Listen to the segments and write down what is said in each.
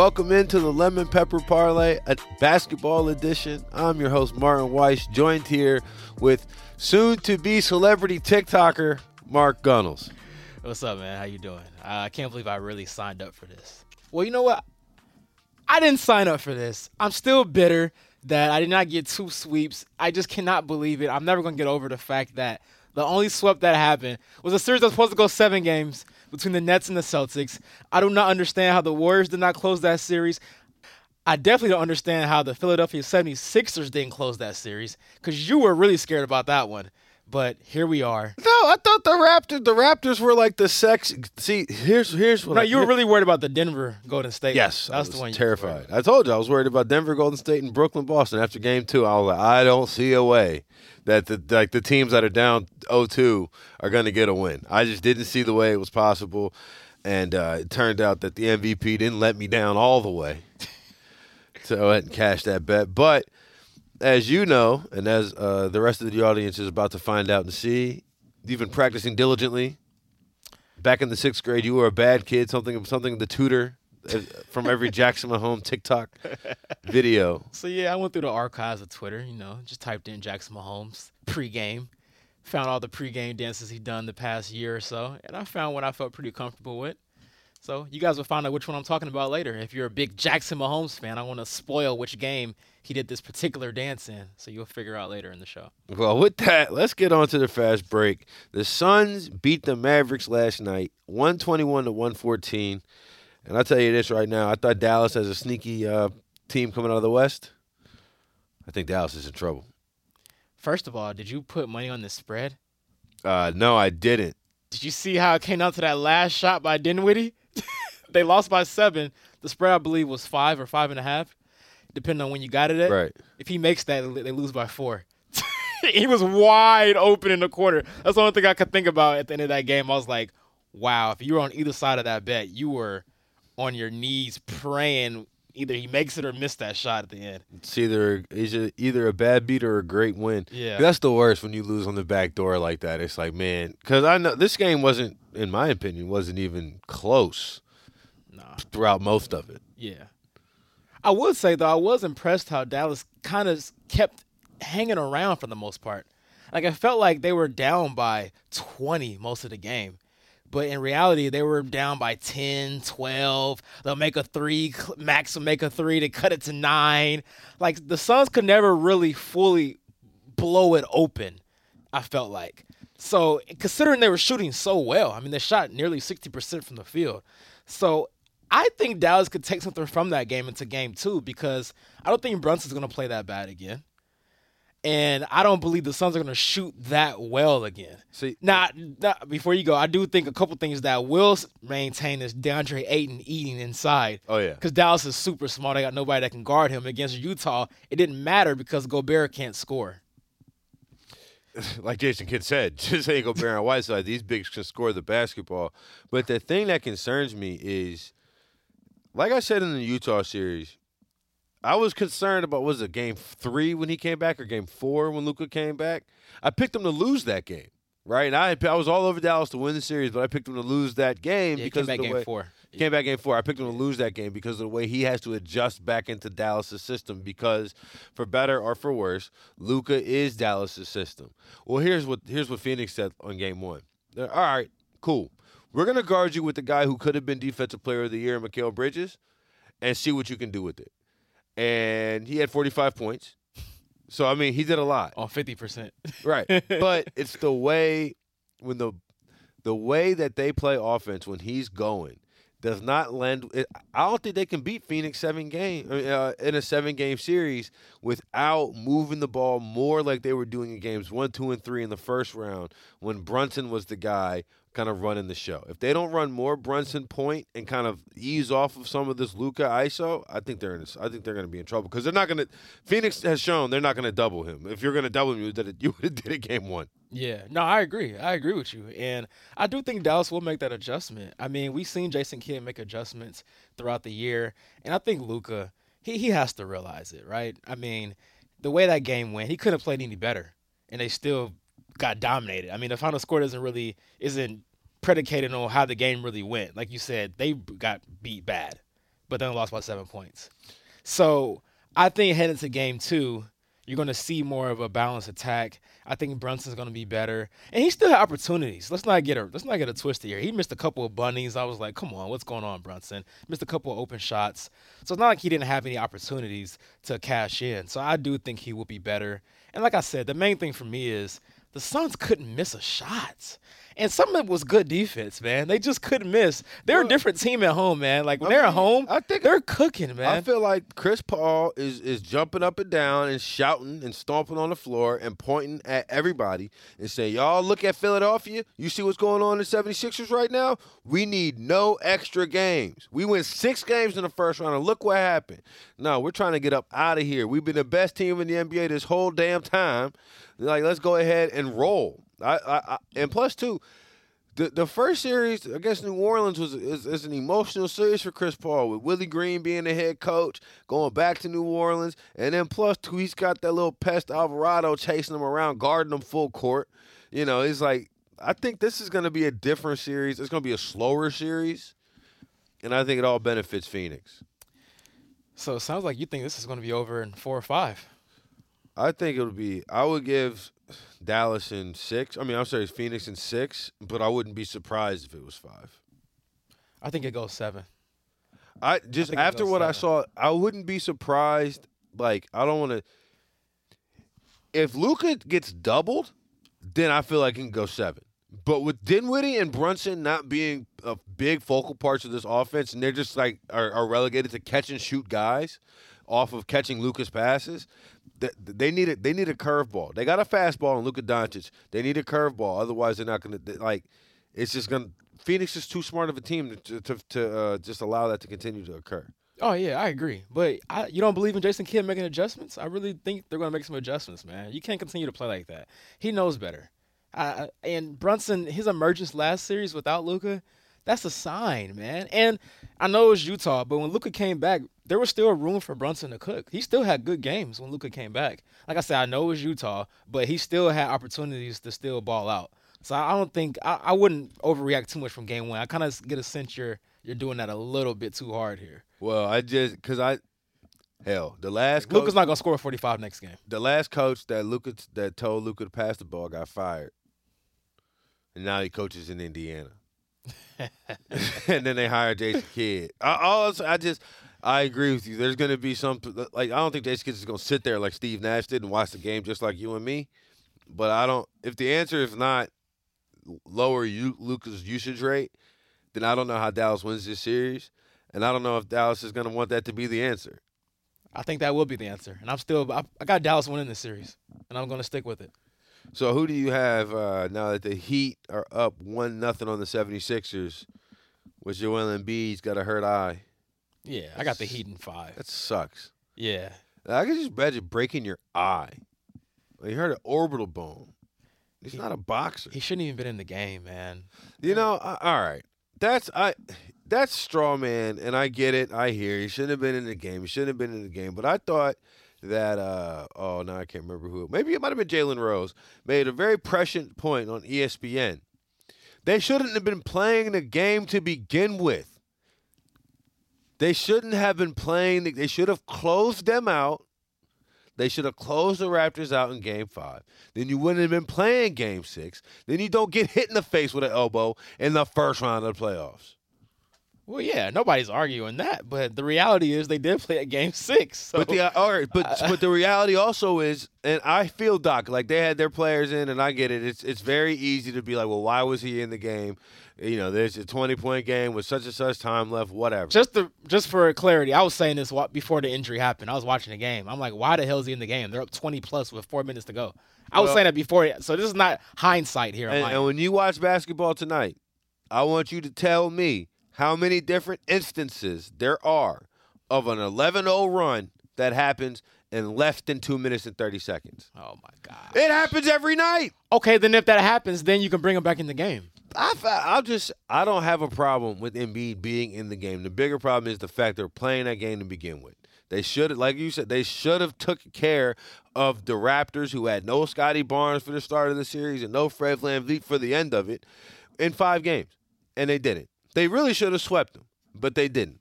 Welcome into the Lemon Pepper Parlay, a basketball edition. I'm your host, Martin Weiss, joined here with soon to be celebrity TikToker, Mark Gunnels. What's up, man? How you doing? Uh, I can't believe I really signed up for this. Well, you know what? I didn't sign up for this. I'm still bitter that I did not get two sweeps. I just cannot believe it. I'm never going to get over the fact that the only sweep that happened was a series that was supposed to go seven games between the Nets and the Celtics. I do not understand how the Warriors did not close that series. I definitely don't understand how the Philadelphia 76ers didn't close that series because you were really scared about that one. But here we are. No, I thought the Raptors the Raptors were like the sex. See, here's here's what No, I- you were really worried about the Denver Golden State. Yes, I that's was the one. you were terrified. I told you I was worried about Denver, Golden State, and Brooklyn, Boston. After Game Two, I was like, I don't see a way that the like the teams that are down 0-2 are going to get a win. I just didn't see the way it was possible, and uh, it turned out that the MVP didn't let me down all the way. so I hadn't cashed that bet, but as you know, and as uh, the rest of the audience is about to find out and see, you've been practicing diligently. Back in the sixth grade, you were a bad kid. Something, something the tutor uh, from every Jackson Mahomes TikTok video. So yeah, I went through the archives of Twitter. You know, just typed in Jackson Mahomes pregame, found all the pregame dances he'd done the past year or so, and I found one I felt pretty comfortable with. So you guys will find out which one I'm talking about later. If you're a big Jackson Mahomes fan, I want to spoil which game he did this particular dance in, so you'll figure out later in the show. Well, with that, let's get on to the fast break. The Suns beat the Mavericks last night, 121 to 114. And I'll tell you this right now, I thought Dallas has a sneaky uh, team coming out of the West. I think Dallas is in trouble. First of all, did you put money on the spread? Uh, no, I didn't. Did you see how it came out to that last shot by Dinwiddie? They lost by seven. The spread, I believe, was five or five and a half, depending on when you got it at. Right. If he makes that, they lose by four. he was wide open in the corner. That's the only thing I could think about at the end of that game. I was like, wow, if you were on either side of that bet, you were on your knees praying either he makes it or miss that shot at the end. It's either it's either a bad beat or a great win. Yeah. that's the worst when you lose on the back door like that. It's like, man, because I know this game wasn't, in my opinion, wasn't even close Nah. throughout most of it. Yeah. I would say though, I was impressed how Dallas kind of kept hanging around for the most part. Like I felt like they were down by 20 most of the game. But in reality, they were down by 10, 12. They'll make a three. Max will make a three to cut it to nine. Like the Suns could never really fully blow it open, I felt like. So considering they were shooting so well, I mean, they shot nearly 60% from the field. So I think Dallas could take something from that game into game two because I don't think Brunson's going to play that bad again. And I don't believe the Suns are going to shoot that well again. See- now, now, before you go, I do think a couple things that will maintain is DeAndre Ayton eating inside. Oh, yeah. Because Dallas is super small. They got nobody that can guard him. Against Utah, it didn't matter because Gobert can't score. like Jason Kidd said, just ain't go Baron Whiteside. These bigs can score the basketball. But the thing that concerns me is, like I said in the Utah series, I was concerned about was it game three when he came back or game four when Luka came back. I picked him to lose that game, right? And I I was all over Dallas to win the series, but I picked him to lose that game Yeah, because came back game way, four. he came back game four. I picked him to lose that game because of the way he has to adjust back into Dallas' system. Because for better or for worse, Luka is Dallas' system. Well, here's what here's what Phoenix said on game one. All right, cool. We're gonna guard you with the guy who could have been Defensive Player of the Year, Mikal Bridges, and see what you can do with it. And he had 45 points. So I mean, he did a lot. On 50%. Right. but it's the way when the the way that they play offense when he's going does not lend. I don't think they can beat Phoenix seven game uh, in a seven game series without moving the ball more like they were doing in games one, two, and three in the first round when Brunson was the guy kind of running the show. If they don't run more Brunson point and kind of ease off of some of this Luka ISO, I think they're in. I think they're going to be in trouble because they're not going to. Phoenix has shown they're not going to double him. If you're going to double him, you did. You did it game one. Yeah, no, I agree. I agree with you, and I do think Dallas will make that adjustment. I mean, we've seen Jason Kidd make adjustments throughout the year, and I think Luka, he he has to realize it, right? I mean, the way that game went, he couldn't have played any better, and they still got dominated. I mean, the final score doesn't really isn't predicated on how the game really went. Like you said, they got beat bad, but then lost by seven points. So I think heading to game two, you're going to see more of a balanced attack. I think Brunson's going to be better, and he still had opportunities. Let's not get a let's not get a twist here. He missed a couple of bunnies. I was like, come on, what's going on, Brunson? Missed a couple of open shots, so it's not like he didn't have any opportunities to cash in. So I do think he will be better. And like I said, the main thing for me is the Suns couldn't miss a shot. And some of it was good defense, man. They just couldn't miss. They're Well, a different team at home, man. Like when I they're mean, at home, I think- they're cooking, man. I feel like Chris Paul is is jumping up and down and shouting and stomping on the floor and pointing at everybody and saying, Y'all look at Philadelphia. You see what's going on in the 76ers right now? We need no extra games. We win six games in the first round and look what happened. No, we're trying to get up out of here. We've been the best team in the NBA this whole damn time. Like, let's go ahead and roll. I, I, I and plus two, the the first series against New Orleans was is, is an emotional series for Chris Paul with Willie Green being the head coach, going back to New Orleans, and then plus two, he's got that little pest Alvarado chasing him around, guarding him full court. You know, it's like I think this is going to be a different series. It's going to be a slower series, and I think it all benefits Phoenix. so it sounds like you think this is going to be over in four or five. I think it'll be. I would give Dallas in six. I mean, I'm sorry, Phoenix in six, but I wouldn't be surprised if it was five. I think it goes seven. I just it after what I saw, I wouldn't be surprised. Like I don't want to. If Luka gets doubled, then I feel like it can go seven. But with Dinwiddie and Brunson not being uh, big focal parts of this offense, and they're just like are, are relegated to catch and shoot guys off of catching Luka's passes, they need a, they need a curveball. They got a fastball in Luka Doncic. They need a curveball. Otherwise, they're not going to like. It's just going. to Phoenix is too smart of a team to to, to uh, just allow that to continue to occur. Oh yeah, I agree. But I, you don't believe in Jason Kidd making adjustments? I really think they're going to make some adjustments, man. You can't continue to play like that. He knows better. I- and Brunson, his emergence last series without Luka, that's a sign, man. And I know it was Utah, but when Luka came back, there was still room for Brunson to cook. He still had good games when Luka came back. Like I said, I know it was Utah, but he still had opportunities to still ball out. So I don't think I, I wouldn't overreact too much from game one. I kind of get a sense you're you're doing that a little bit too hard here. Well, I just because I hell the last coach, Luka's not gonna score 45 next game. the last coach that Luka that told Luka to pass the ball got fired, and now he coaches in Indiana. and then they hired Jason Kidd. I, all I just I agree with you. There's going to be some like I don't think Jason Kidd is going to sit there like Steve Nash did and watch the game just like you and me. But I don't. If the answer is not lower you, Luka's usage rate, then I don't know how Dallas wins this series, and I don't know if Dallas is going to want that to be the answer. I think that will be the answer, and I'm still I, I got Dallas winning this series, and I'm gonna stick with it. So who do you have uh, now that the Heat are up one nothing on the 76ers? With Joel Embiid's got a hurt eye. Yeah, I got the Heat in five. That sucks. Yeah, I can just imagine breaking your eye. You hurt an orbital bone. He's not a boxer. he shouldn't even been in the game, man. You know, I, all right. That's I. That's straw man, and I get it. I hear he shouldn't have been in the game. He shouldn't have been in the game. But I thought that uh oh no, I can't remember who. Maybe it might have been Jalen Rose made a very prescient point on ESPN. They shouldn't have been playing the game to begin with. They shouldn't have been playing. The, they should have closed them out. They should have closed the Raptors out in game five. Then you wouldn't have been playing game six. Then you don't get hit in the face with an elbow in the first round of the playoffs. Well, yeah, nobody's arguing that, but the reality is they did play at Game Six. So But the uh, all right, but but the reality also is, and I feel Doc like they had their players in, and I get it. It's it's very easy to be like, well, why was he in the game? You know, there's a 20 point game with such and such time left, whatever. just to, just for clarity, I was saying this before the injury happened. I was watching the game. I'm like, why the hell is he in the game? They're up 20 plus with four minutes to go. I was Well- saying that before, so this is not hindsight here. And, and when you watch basketball tonight, I want you to tell me how many different instances there are of an 11 0 run that happens in less than two minutes and 30 seconds. oh my god. It happens every night. Okay, then if that happens, then you can bring him back in the game. I, I'll just, I don't have a problem with Embiid being in the game. The bigger problem is the fact they're playing that game to begin with. They should, like you said, they should have took care of the Raptors, who had no Scottie Barnes for the start of the series and no Fred VanVleet for the end of it, in five games, and they didn't. They really should have swept them, but they didn't.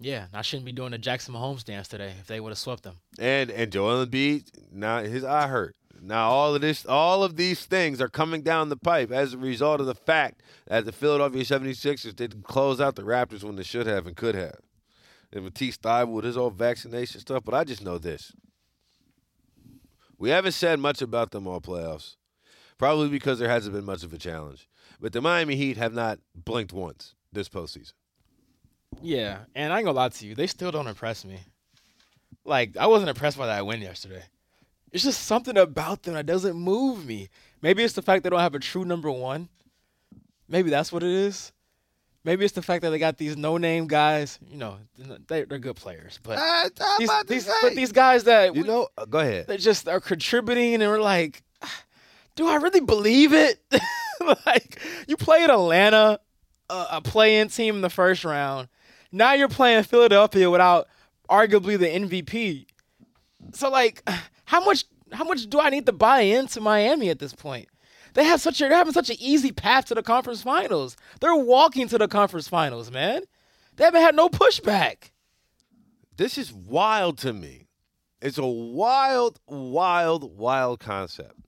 Yeah, I shouldn't be doing the Jackson Mahomes dance today if they would have swept them. And and Joel Embiid, now his eye hurt. Now all of this, all of these things are coming down the pipe as a result of the fact that the Philadelphia 76ers didn't close out the Raptors when they should have and could have. And Matisse with his old vaccination stuff, but I just know this. We haven't said much about them all playoffs, probably because there hasn't been much of a challenge. But the Miami Heat have not blinked once this postseason. Yeah, and I ain't gonna lie to you, they still don't impress me. Like I wasn't impressed by that win yesterday. It's just something about them that doesn't move me. Maybe it's the fact they don't have a true number one. Maybe that's what it is. Maybe it's the fact that they got these no-name guys. You know, they, are good players, but these, these, but these guys that you we- know, uh, go ahead, they just are contributing, and we're like, do I really believe it? like, you played Atlanta, a, a play-in team in the first round. Now you're playing Philadelphia without arguably the MVP. So, like, how much how much do I need to buy into Miami at this point? They have such a, they're having such an easy path to the conference finals. They're walking to the conference finals, man. They haven't had no pushback. This is wild to me. It's a wild, wild, wild concept.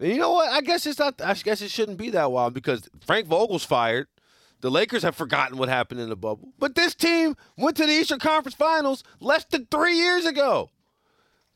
You know what? I guess it's not. I guess it shouldn't be that wild because Frank Vogel's fired. The Lakers have forgotten what happened in the bubble. But this team went to the Eastern Conference Finals less than three years ago.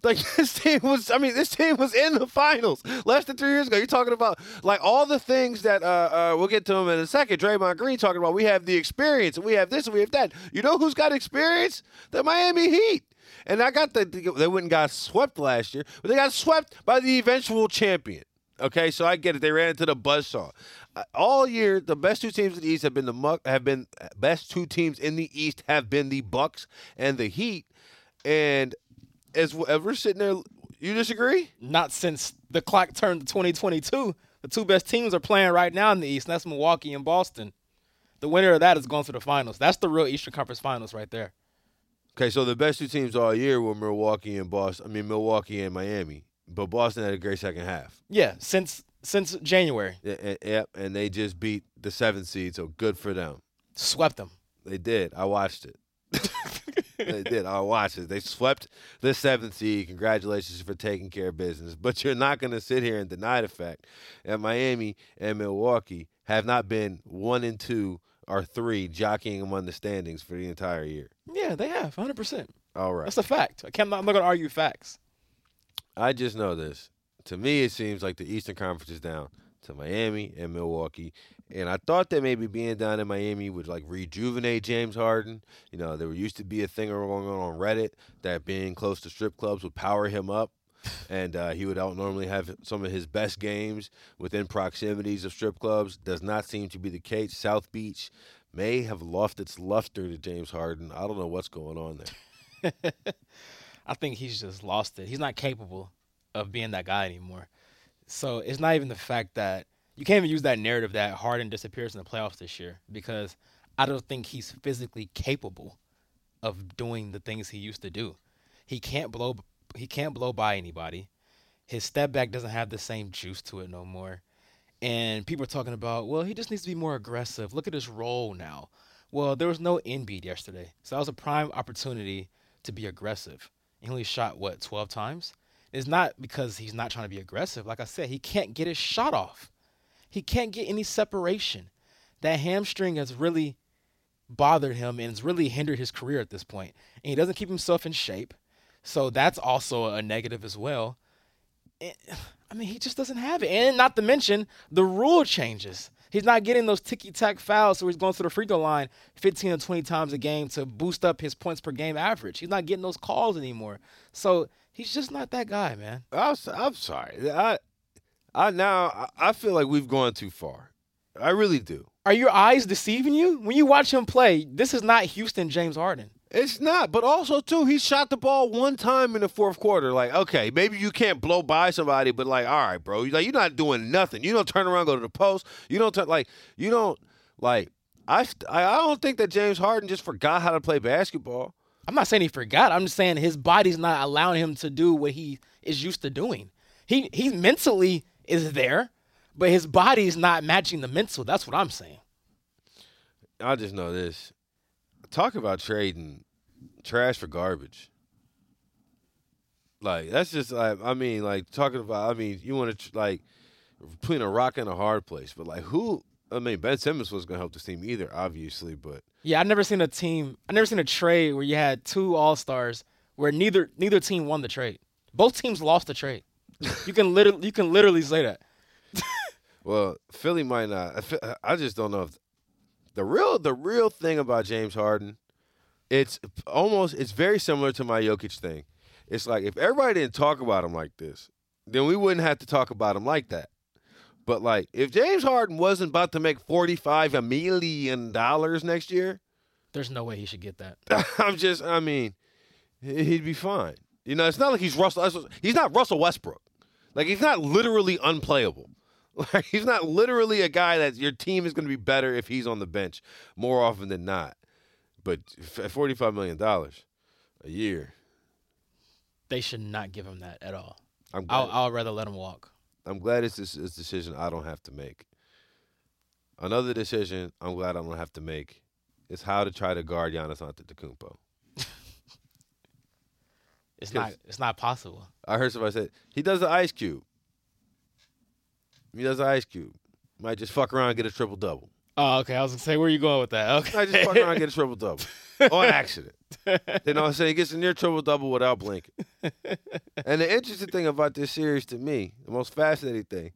Like this team was, I mean, this team was in the finals less than three years ago. You're talking about like all the things that uh, uh, we'll get to them in a second. Draymond Green talking about we have the experience and we have this and we have that. You know who's got experience? The Miami Heat. And I got the they went and got swept last year, but they got swept by the eventual champion. Okay, so I get it. They ran into the buzzsaw. Uh, All year, the best two teams in the East have been the Muck have been best two teams in the East have been the Bucks and the Heat. And as we're sitting there, you disagree? not since the clock turned to 2022. The two best teams are playing right now in the East, and that's Milwaukee and Boston. The winner of that is going to the finals. That's the real Eastern Conference Finals right there. Okay, so the best two teams all year were Milwaukee and Boston. I mean Milwaukee and Miami, but Boston had a great second half. Yeah, since since January, Yeah, and- Yep, and they just beat the seventh seed, so good for them. swept them. They did. I watched it. they did. I watched it. They swept the seventh seed. Congratulations for taking care of business. But you're not going to sit here and deny the fact that Miami and Milwaukee have not been one and two or three jockeying among the standings for the entire year. Yeah, they have 100. percent All right. That's a fact. I can't. I'm not going to argue facts. I just know this. To me, it seems like the Eastern Conference is down to Miami and Milwaukee. And I thought that maybe being down in Miami would like rejuvenate James Harden. You know, there used to be a thing going on on Reddit that being close to strip clubs would power him up. And uh, he would out normally have some of his best games within proximities of strip clubs. Does not seem to be the case. South Beach may have lost its luster to James Harden. I don't know what's going on there. I think he's just lost it. He's not capable of being that guy anymore. So it's not even the fact that you can't even use that narrative that Harden disappears in the playoffs this year because I don't think he's physically capable of doing the things he used to do. He can't blow he can't blow by anybody. His step back doesn't have the same juice to it no more. And people are talking about, well, he just needs to be more aggressive. Look at his role now. Well, there was no Embiid yesterday. So that was a prime opportunity to be aggressive. He only shot what, 12 times? It's not because he's not trying to be aggressive. Like I said, he can't get his shot off. He can't get any separation. That hamstring has really bothered him and has really hindered his career at this point. And he doesn't keep himself in shape. So that's also a negative as well. And, I mean, he just doesn't have it. And not to mention, the rule changes. He's not getting those ticky tack fouls, so he's going to the free throw line 15 or 20 times a game to boost up his points per game average. He's not getting those calls anymore. So he's just not that guy, man. I'm, I'm sorry. I, I now I feel like we've gone too far. I really do. Are your eyes deceiving you? When you watch him play, this is not Houston James Harden. It's not, but also too, he shot the ball one time in the fourth quarter. Like, okay, maybe you can't blow by somebody, but like, all right, bro, like you're not doing nothing. You don't turn around, go to the post. You don't turn like you don't like. I I I don't think that James Harden just forgot how to play basketball. I'm not saying he forgot. I'm just saying his body's not allowing him to do what he is used to doing. He he mentally is there, but his body's not matching the mental. That's what I'm saying. I just know this. Talk about trading trash for garbage. Like that's just like I mean like talking about I mean you want to like between a rock and a hard place, but like who? I mean Ben Simmons was gonna help this team either, obviously, but Yeah, I've never seen a team. I've never seen a trade where you had two All Stars where neither neither team won the trade. Both teams lost the trade. You can literally you can literally say that. well Philly might not. I I just don't know if the real the real thing about James Harden, it's almost it's very similar to my Jokic thing. It's like if everybody didn't talk about him like this, then we wouldn't have to talk about him like that. But like if James Harden wasn't about to make forty five million dollars next year, There's no way he should get that. I'm just I mean, he'd be fine. You know, it's not like he's Russell. He's not Russell Westbrook. Like he's not literally unplayable. Like he's not literally a guy that your team is going to be better if he's on the bench more often than not. But forty-five million dollars a year, They should not give him that at all. I'm glad, I'll, I'll rather let him walk. I'm glad it's this, this decision I don't have to make. Another decision I'm glad I don't have to make is how to try to guard Giannis Antetokounmpo. It's not. It's not possible. I heard somebody say he does the ice cube. He does ice cube. Might just fuck around and get a triple double. Oh, okay. I was gonna say, where are you going with that? Okay. Might just fuck around and get a triple double on accident. You know what I'm saying? He gets a near triple double without blinking. and the interesting thing about this series to me, the most fascinating thing,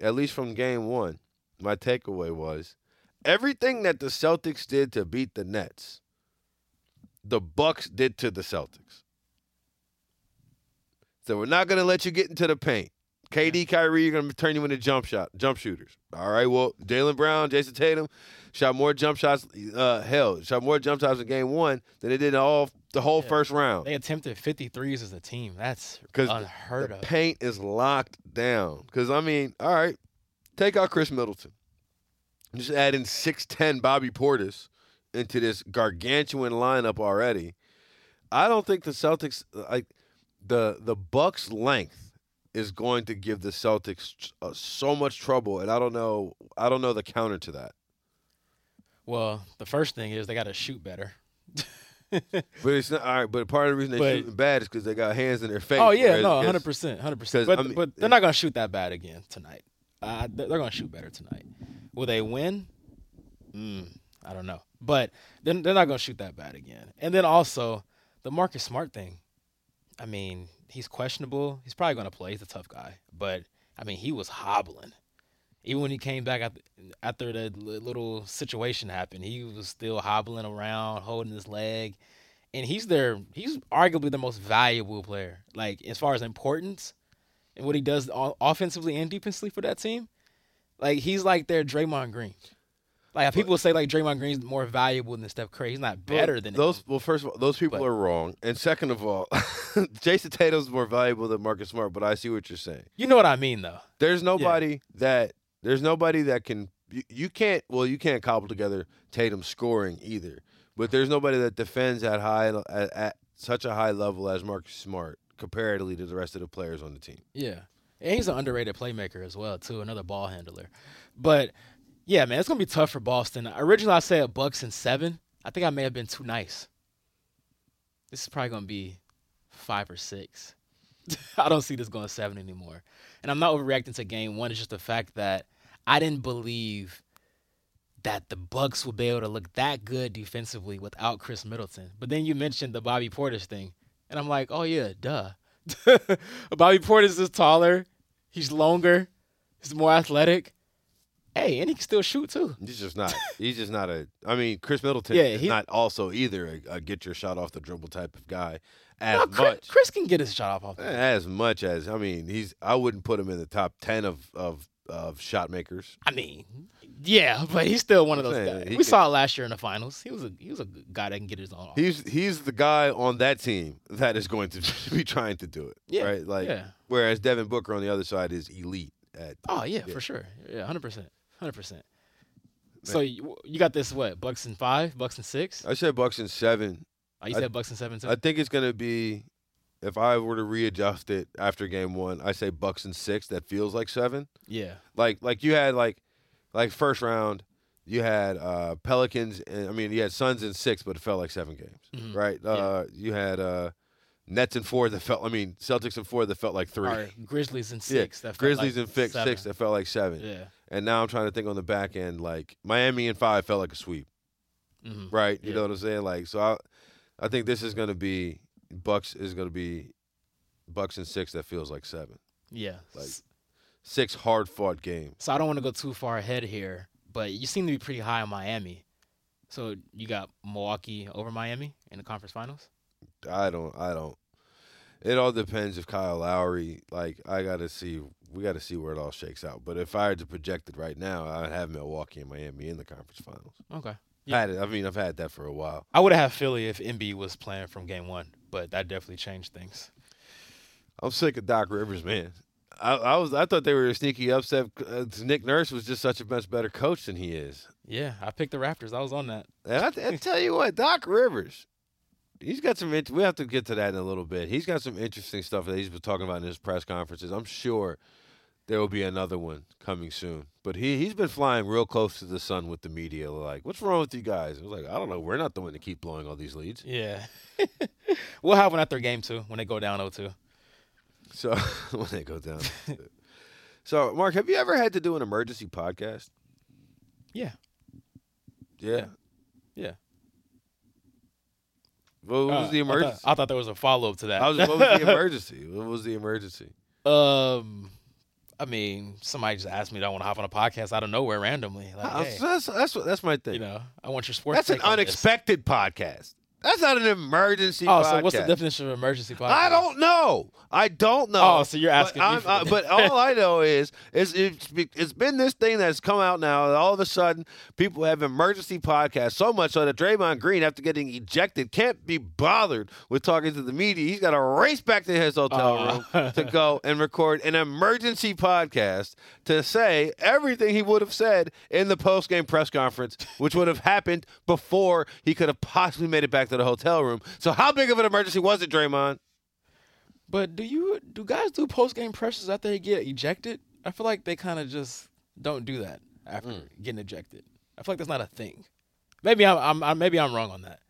at least from game one, my takeaway was everything that the Celtics did to beat the Nets, the Bucks did to the Celtics. So we're not gonna let you get into the paint. KD, Kyrie are gonna turn you into jump shot, jump shooters. All right. Well, Jaylen Brown, Jayson Tatum shot more jump shots. Uh, hell, shot more jump shots in game one than they did in all the whole Yeah. first round. They attempted 53s as a team. That's unheard the of. paint is locked down. Because I mean, all right, take out Khris Middleton. Just add in six ten Bobby Portis into this gargantuan lineup already. I don't think the Celtics like the the Bucks length is going to give the Celtics uh, so much trouble, and I don't know. I don't know the counter to that. Well, the first thing is they got to shoot better. But it's not all right. But part of the reason they're But- shooting bad is because they got hands in their face. Oh yeah, no, hundred percent, hundred percent. But I mean- but they're not gonna shoot that bad again tonight. Uh, they're they're gonna shoot better tonight. Will they win? Mm, I don't know. But then they're not gonna shoot that bad again. And then also the Marcus Smart thing. I mean, he's questionable. He's probably gonna play. He's a tough guy. But I mean, he was hobbling. Even when he came back after, the little situation happened, he was still hobbling around, holding his leg and he's their he's arguably the most valuable player. Like as far as importance and what he does offensively and defensively for that team, like he's like their Draymond Green. Like people say like Draymond Green's more valuable than Steph Curry. He's not better Well, than those. him. Well, first of all, those people But- are wrong, and second of all, Jayson Tatum's more valuable than Marcus Smart. But I see what you're saying. You know what I mean though. There's nobody that there's nobody that can. You, you can't. Well, you can't cobble together Tatum scoring either. But there's nobody that defends at high at, at such a high level as Marcus Smart comparatively to the rest of the players on the team. Yeah. And he's an underrated playmaker as well, too, another ball handler. But yeah, man, it's gonna be tough for Boston. Originally I said Bucks and seven. I think I may have been too nice. This is probably gonna be five or six. I don't see this going seven anymore. And I'm not overreacting to game one. It's just the fact that I didn't believe that the Bucks would be able to look that good defensively without Khris Middleton. But then you mentioned the Bobby Portis thing, and I'm like, oh yeah, duh. Bobby Portis is taller, he's longer, he's more athletic. Hey, and he can still shoot too. He's just not. he's just not a. I mean, Khris Middleton Yeah, is he- not also either a, a get your shot off the dribble type of guy as No, Chris, much. Chris can get his shot off off. As much as I mean, he's. I wouldn't put him in the top ten of of of shot makers. I mean, yeah, but he's still one of those guys. he We can- saw it last year in the finals. He was a he was a guy that can get his own. off. He's he's the guy on that team that is going to be trying to do it. Yeah, Right. Like. yeah. Whereas Devin Booker on the other side is elite at. Oh yeah, Yeah. for sure. Yeah, hundred percent, hundred percent. So you, you got this what? Bucks and five, Bucks and six. I said Bucks and seven. Oh, you I- said Bucks and seven too. I think it's gonna be. If I were to readjust it after game one, I say Bucks and six. That feels like seven. yeah, Like like you had like like first round, You had uh, Pelicans. And, I mean, you had Suns in six, but it felt like seven games, Mhm. right? Uh, You had uh, Nets in four that felt. I mean, Celtics in four that felt like three. Or Grizzlies in Yeah, six. that felt Grizzlies like in fix, seven. six that felt like seven. Yeah. And now I'm trying to think on the back end, like Miami and five felt like a sweep, hmm right? You Yeah. know what I'm saying? Like, so I, I think this is going to be Bucks is going to be Bucks and six that feels like seven. Yeah. Like- Six hard fought games. So I don't want to go too far ahead here, but you seem to be pretty high on Miami. So you got Milwaukee over Miami in the conference finals? I don't. I don't. It all depends if Kyle Lowry. Like I got to see. We got to see where it all shakes out. But if I had to project it right now, I'd have Milwaukee and Miami in the conference finals. Okay. I Had it. I mean, I've had that for a while. I would have had Philly if MB was playing from game one, but that definitely changed things. I'm sick of Doc Rivers, man. I, I was. I thought they were a sneaky upset. Uh, Nick Nurse was just such a much better coach than he is. Yeah, I picked the Raptors. I was on that. And I, I tell you what, Doc Rivers, he's got some. int- We have to get to that in a little bit. He's got some interesting stuff that he's been talking about in his press conferences. I'm sure there will be another one coming soon. But he he's been flying real close to the sun with the media. Like, what's wrong with you guys? I was like, I don't know. We're not the one to keep blowing all these leads. Yeah. we'll have one after game two when they go down 0-2. So when they go down. Oh so Mark, have you ever had to do an emergency podcast? Yeah. Yeah. Yeah. What, what Uh, was the I thought- emergency? I thought, there was a follow up to that. Was, what was the emergency? What was the emergency? um, I mean, somebody just asked me, "Do I want to hop on a podcast out of nowhere randomly?" Like, That's, hey, that's, that's, that's my thing. you know, I want your sports. That's an on this. unexpected podcast. That's not an emergency Oh, podcast. so what's the definition of emergency podcast? I don't know. I don't know. Oh, so you're asking But, me uh, but all I know is is it's, it's been this thing that's come out now. That all of a sudden, people have emergency podcasts so much so that Draymond Green, after getting ejected, can't be bothered with talking to the media. He's got to race back to his hotel Uh. room to go and record an emergency podcast to say everything he would have said in the post game press conference, which would have happened before he could have possibly made it back to the hotel room. So, how big of an emergency was it, Draymond? But do you do guys do post game pressures after they get ejected? I feel like they kind of just don't do that after Mm. getting ejected. I feel like that's not a thing. Maybe I'm, I'm, I'm maybe I'm wrong on that.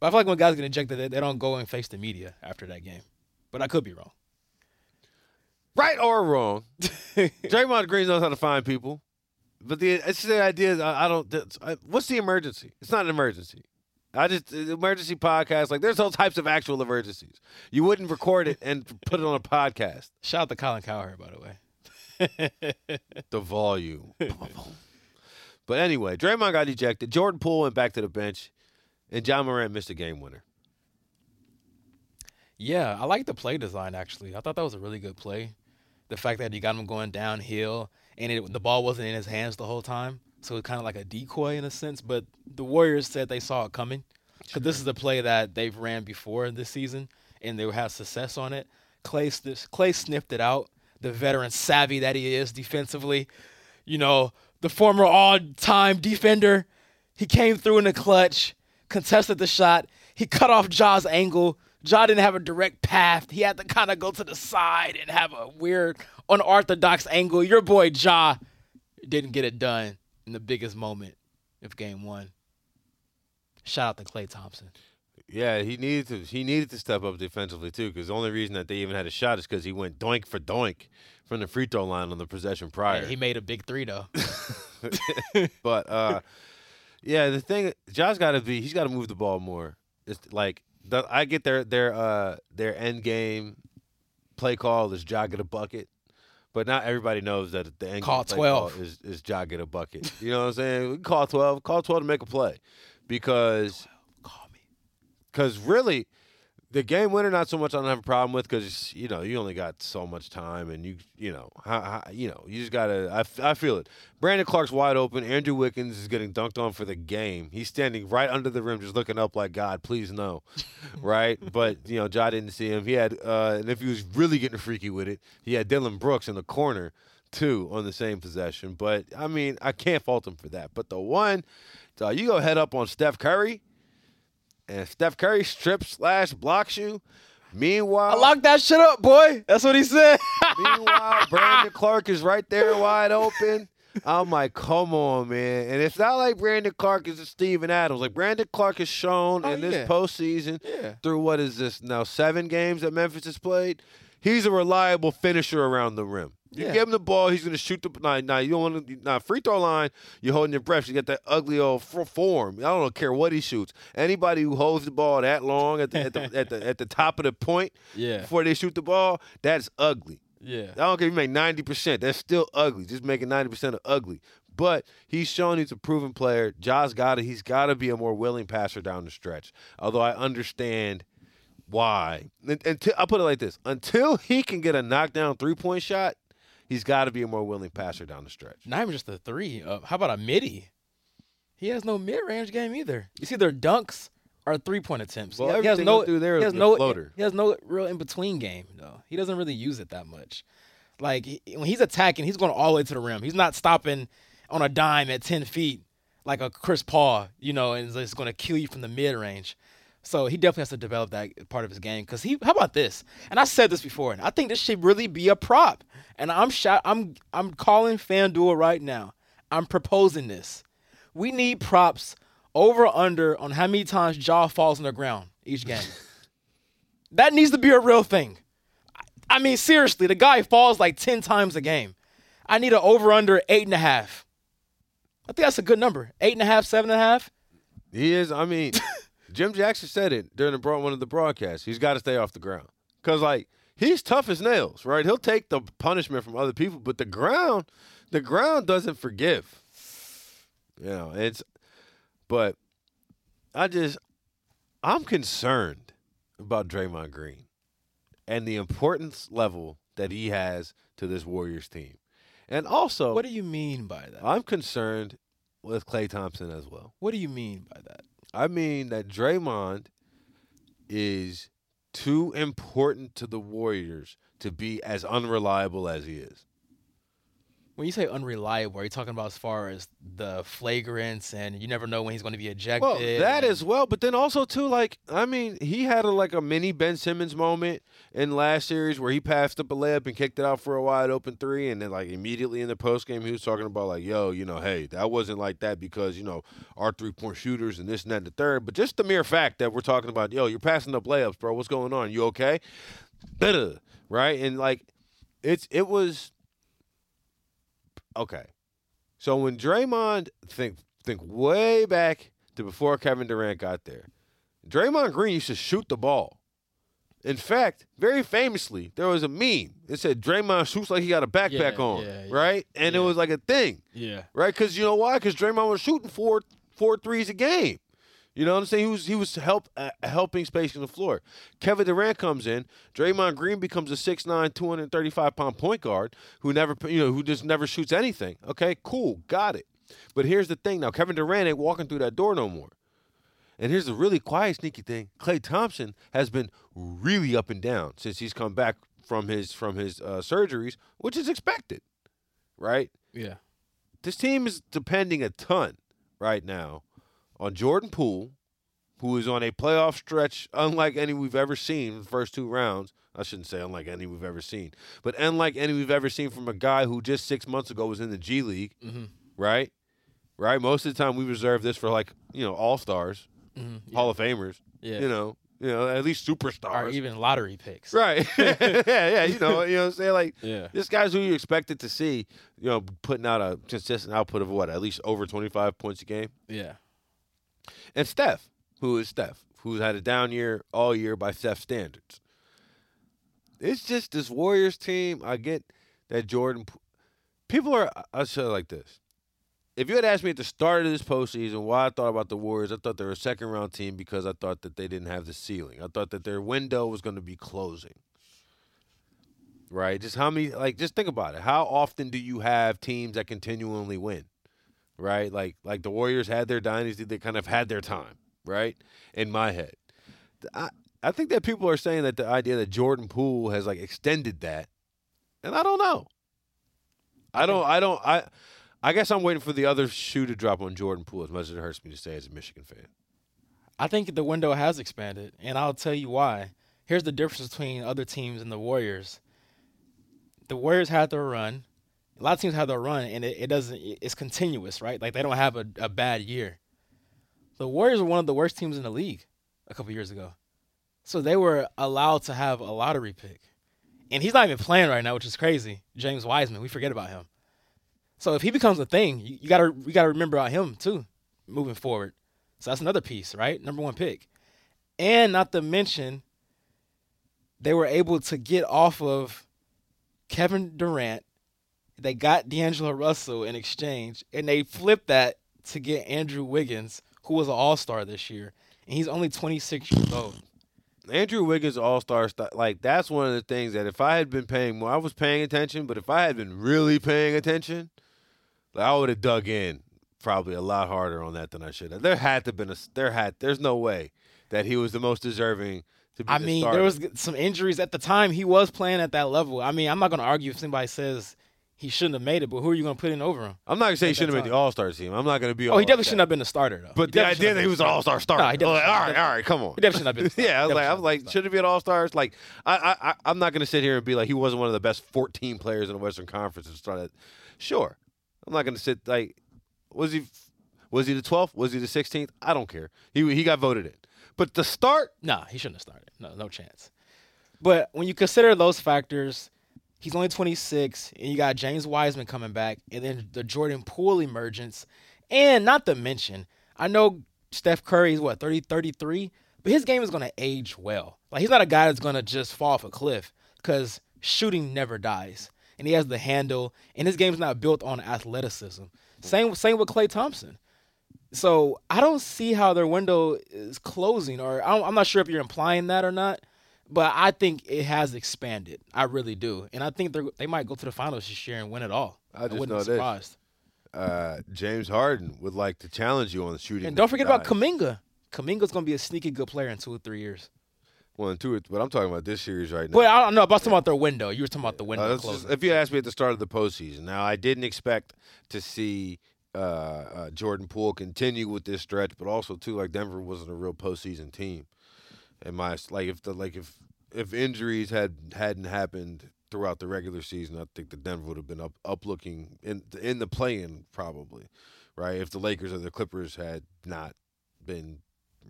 But I feel like when guys get ejected, they, they don't go and face the media after that game. But I could be wrong. Right or wrong, Draymond Green knows how to find people. But the it's the idea. that I, I don't. I, what's the emergency? It's not an emergency. I just emergency podcast. Like there's all types of actual emergencies. You wouldn't record it and put it on a podcast. Shout out to Colin Cowherd, by the way. The volume. but anyway, Draymond got ejected. Jordan Poole went back to the bench, and Ja Morant missed a game winner. Yeah, I like the play design actually. I thought that was a really good play. The fact that he got him going downhill and it, the ball wasn't in his hands the whole time, so it's kind of like a decoy in a sense. But the Warriors said they saw it coming because this is the play that they've ran before this season and they had success on it. Klay, Klay sniffed it out. The veteran savvy that he is defensively, you know, the former all-time defender. He came through in the clutch, contested the shot. He cut off Ja's angle. Ja didn't have a direct path. He had to kind of go to the side and have a weird, unorthodox angle. Your boy Ja didn't get it done in the biggest moment of game one. Shout out to Klay Thompson. Yeah, he needed to. He needed to step up defensively too, because the only reason that they even had a shot is because he went doink for doink from the free throw line on the possession prior. Yeah, he made a big three though. but uh, yeah, the thing, Josh got to be. He's got to move the ball more. It's like the, I get their their uh their end game play call is jog a bucket, but not everybody knows that the end Call game 12. call is is Ja get a bucket. You know what I'm saying? We can call twelve, call twelve to make a play, because Call me. because really, the game winner not so much I don't have a problem with because you know you only got so much time and you you know how, how, you know you just gotta I feel it. Brandon Clarke's wide open. Andrew Wiggins is getting dunked on for the game. He's standing right under the rim, just looking up like God, please no, right? But you know, Ja didn't see him. He had uh, and if he was really getting freaky with it, he had Dillon Brooks in the corner too on the same possession. But I mean, I can't fault him for that. But the one, so you go head up on Steph Curry and Steph Curry strip slash blocks you. Meanwhile, I locked that shit up, boy. That's what he said. meanwhile, Brandon Clarke is right there wide open. I'm like, come on, man. And it's not like Brandon Clarke is a Steven Adams. Like Brandon Clarke has shown Oh, in this yeah. postseason Yeah. through what is this now seven games that Memphis has played. He's a reliable finisher around the rim. You Yeah. give him the ball, he's going to shoot the. Now, now you don't want to. Now free throw line, you're holding your breath. You got that ugly old f- form. I don't care what he shoots. Anybody who holds the ball that long at the at the at the, at the top of the point Yeah. before they shoot the ball, that's ugly. Yeah. I don't care if you make ninety percent. That's still ugly. Just making ninety percent of ugly. But he's shown he's a proven player. Josh got it. He's got to be a more willing passer down the stretch. Although I understand why. And- Until I put it like this: until he can get a knockdown three point shot, he's got to be a more willing passer down the stretch. Not even just a three. Uh, how about a midi? He has no mid range game either. It's either dunks or three point attempts. Well, he, has no he'll there he has no floater. He has no real in between game though. He doesn't really use it that much. Like he, when he's attacking, he's going all the way to the rim. He's not stopping on a dime at ten feet like a Chris Paul, you know, and is just going to kill you from the mid range. So he definitely has to develop that part of his game. Cause he, how about this? And I said this before, and I think this should really be a prop. And I'm shot. I'm I'm calling FanDuel right now. I'm proposing this. We need props over under on how many times Ja falls on the ground each game. that needs to be a real thing. I mean, seriously, the guy falls like ten times a game. I need an over under eight and a half. I think that's a good number. Eight and a half, seven and a half. He is. I mean, Jim Jackson said it during the broad, one of the broadcasts. He's got to stay off the ground because, like, he's tough as nails, right? He'll take the punishment from other people, but the ground, the ground doesn't forgive. You know, it's. But I just, I'm concerned about Draymond Green and the importance level that he has to this Warriors team, and also, What do you mean by that? I'm concerned with Klay Thompson as well. What do you mean by that? I mean that Draymond is too important to the Warriors to be as unreliable as he is. When you say unreliable, are you talking about as far as the flagrants and you never know when he's going to be ejected? Well, that and- as well, but then also too, like I mean, he had a, like a mini Ben Simmons moment in last series where he passed up a layup and kicked it out for a wide open three, and then like immediately in the post game he was talking about like, yo, you know, hey, that wasn't like that because you know our three point shooters and this and that and the third, but just the mere fact that we're talking about, yo, you're passing up layups, bro. What's going on? You okay? Better, right? And like, it's it was okay. So when Draymond think think way back to before Kevin Durant got there, Draymond Green used to shoot the ball. In fact, very famously, there was a meme. It said Draymond shoots like he got a backpack Yeah, on, yeah, yeah. right? And it was like a thing, Yeah. right? Because you know why? Because Draymond was shooting four four threes a game. You know what I'm saying? He was he was help uh, helping spacing the floor. Kevin Durant comes in. Draymond Green becomes a 6'9", 235 pound point guard who never you know who just never shoots anything. Okay, cool, got it. But here's the thing: now Kevin Durant ain't walking through that door no more. And here's the really quiet, sneaky thing: Klay Thompson has been really up and down since he's come back from his from his uh, surgeries, which is expected, right? Yeah. this team is depending a ton right now on Jordan Poole, who is on a playoff stretch unlike any we've ever seen in the first two rounds. I shouldn't say unlike any we've ever seen, but unlike any we've ever seen from a guy who just six months ago was in the G League, Mm-hmm. right? Right. Most of the time, we reserve this for like you know all stars, Mm-hmm. Hall of Famers. Yeah. You know, you know at least Or superstars. even lottery picks. Right. yeah, yeah. You know, you know what I'm saying? Like Yeah. this guy's who you expected to see, you know, putting out a consistent output of what, at least over 25 points a game. Yeah. And Steph, who is Steph, who's had a down year all year by Steph standards. It's just this Warriors team. I get that Jordan. People are. I'll say like this. If you had asked me at the start of this postseason why I thought about the Warriors, I thought they were a second round team because I thought that they didn't have the ceiling. I thought that their window was going to be closing. Right? Just how many, like, just think about it. How often do you have teams that continually win? Right? Like, like the Warriors had their dynasty, they kind of had their time, right? In my head. I, I think that people are saying that the idea that Jordan Poole has like extended that, and I don't know. I don't. I don't. I. I guess I'm waiting for the other shoe to drop on Jordan Poole. As much as it hurts me to say as a Michigan fan. I think the window has expanded, and I'll tell you why. Here's the difference between other teams and the Warriors. The Warriors had their run. A lot of teams have their run, and it, it doesn't. It's continuous, right? Like they don't have a, a bad year. The Warriors were one of the worst teams in the league a couple years ago, so they were allowed to have a lottery pick, and he's not even playing right now, which is crazy. James Wiseman, we forget about him. So if he becomes a thing, you, you gotta you gotta remember about him too, moving forward. So that's another piece, right? Number one pick, and not to mention, they were able to get off of Kevin Durant. They got D'Angelo Russell in exchange, and they flipped that to get Andrew Wiggins, who was an All Star this year, and he's only 26 years old. Andrew Wiggins All Star like that's one of the things that if I had been paying more, I was paying attention, but if I had been really paying attention, like, I would have dug in probably a lot harder on that than I should have. There had to been a there had there's no way that he was the most deserving to be. I mean, starter. there was some injuries at the time. He was playing at that level. I mean, I'm not going to argue if somebody says he shouldn't have made it, but who are you going to put in over him? I'm not gonna say he shouldn't have made the. All Star team. I'm not gonna be. Oh, he definitely shouldn't have been the starter though. But He the idea that he was an All Star starter. starter. No, he definitely Like, all right, all right, come on. He definitely shouldn't have been. The yeah, I was like, I was shouldn't like, should it be an All Stars? Like, I, I, I, I'm not gonna sit here and be like he wasn't one of the best 14 players in the Western Conference to start. At. Sure, I'm not gonna sit like, was he, was he the 12th? Was he the 16th? I don't care. He he got voted in. But the start, Nah, he shouldn't have started. No, no chance. But when you consider those factors, he's only 26, and you got James Wiseman coming back, and then the Jordan Poole emergence, and not to mention, I know Steph Curry is what 30, 33, but his game is going to age well. Like he's not a guy that's going to just fall off a cliff because shooting never dies, and he has the handle, and his game's not built on athleticism. Same same with Klay Thompson. So I don't see how their window is closing, or I'm not sure if you're implying that or not, but I think it has expanded. I really do, and I think they they might go to the finals this year and win it all. I just wouldn't be surprised. uh, James Harden would like to challenge you on the shooting. And don't forget about. Kuminga. Kuminga's gonna be a sneaky good player in two or three years. Well, and two. But I'm talking about this series right now. But I don't know. But I'm talking about their window. You were talking about the Uh, window closing. just- if you asked me at the start of the postseason, now I didn't expect to see uh, uh, Jordan Poole continue with this stretch, but also too like Denver wasn't a real postseason team. And my like if the like if if injuries had hadn't happened throughout the regular season, I think the Denver would have been up up looking in in the play-in probably, right? If the Lakers or the Clippers had not been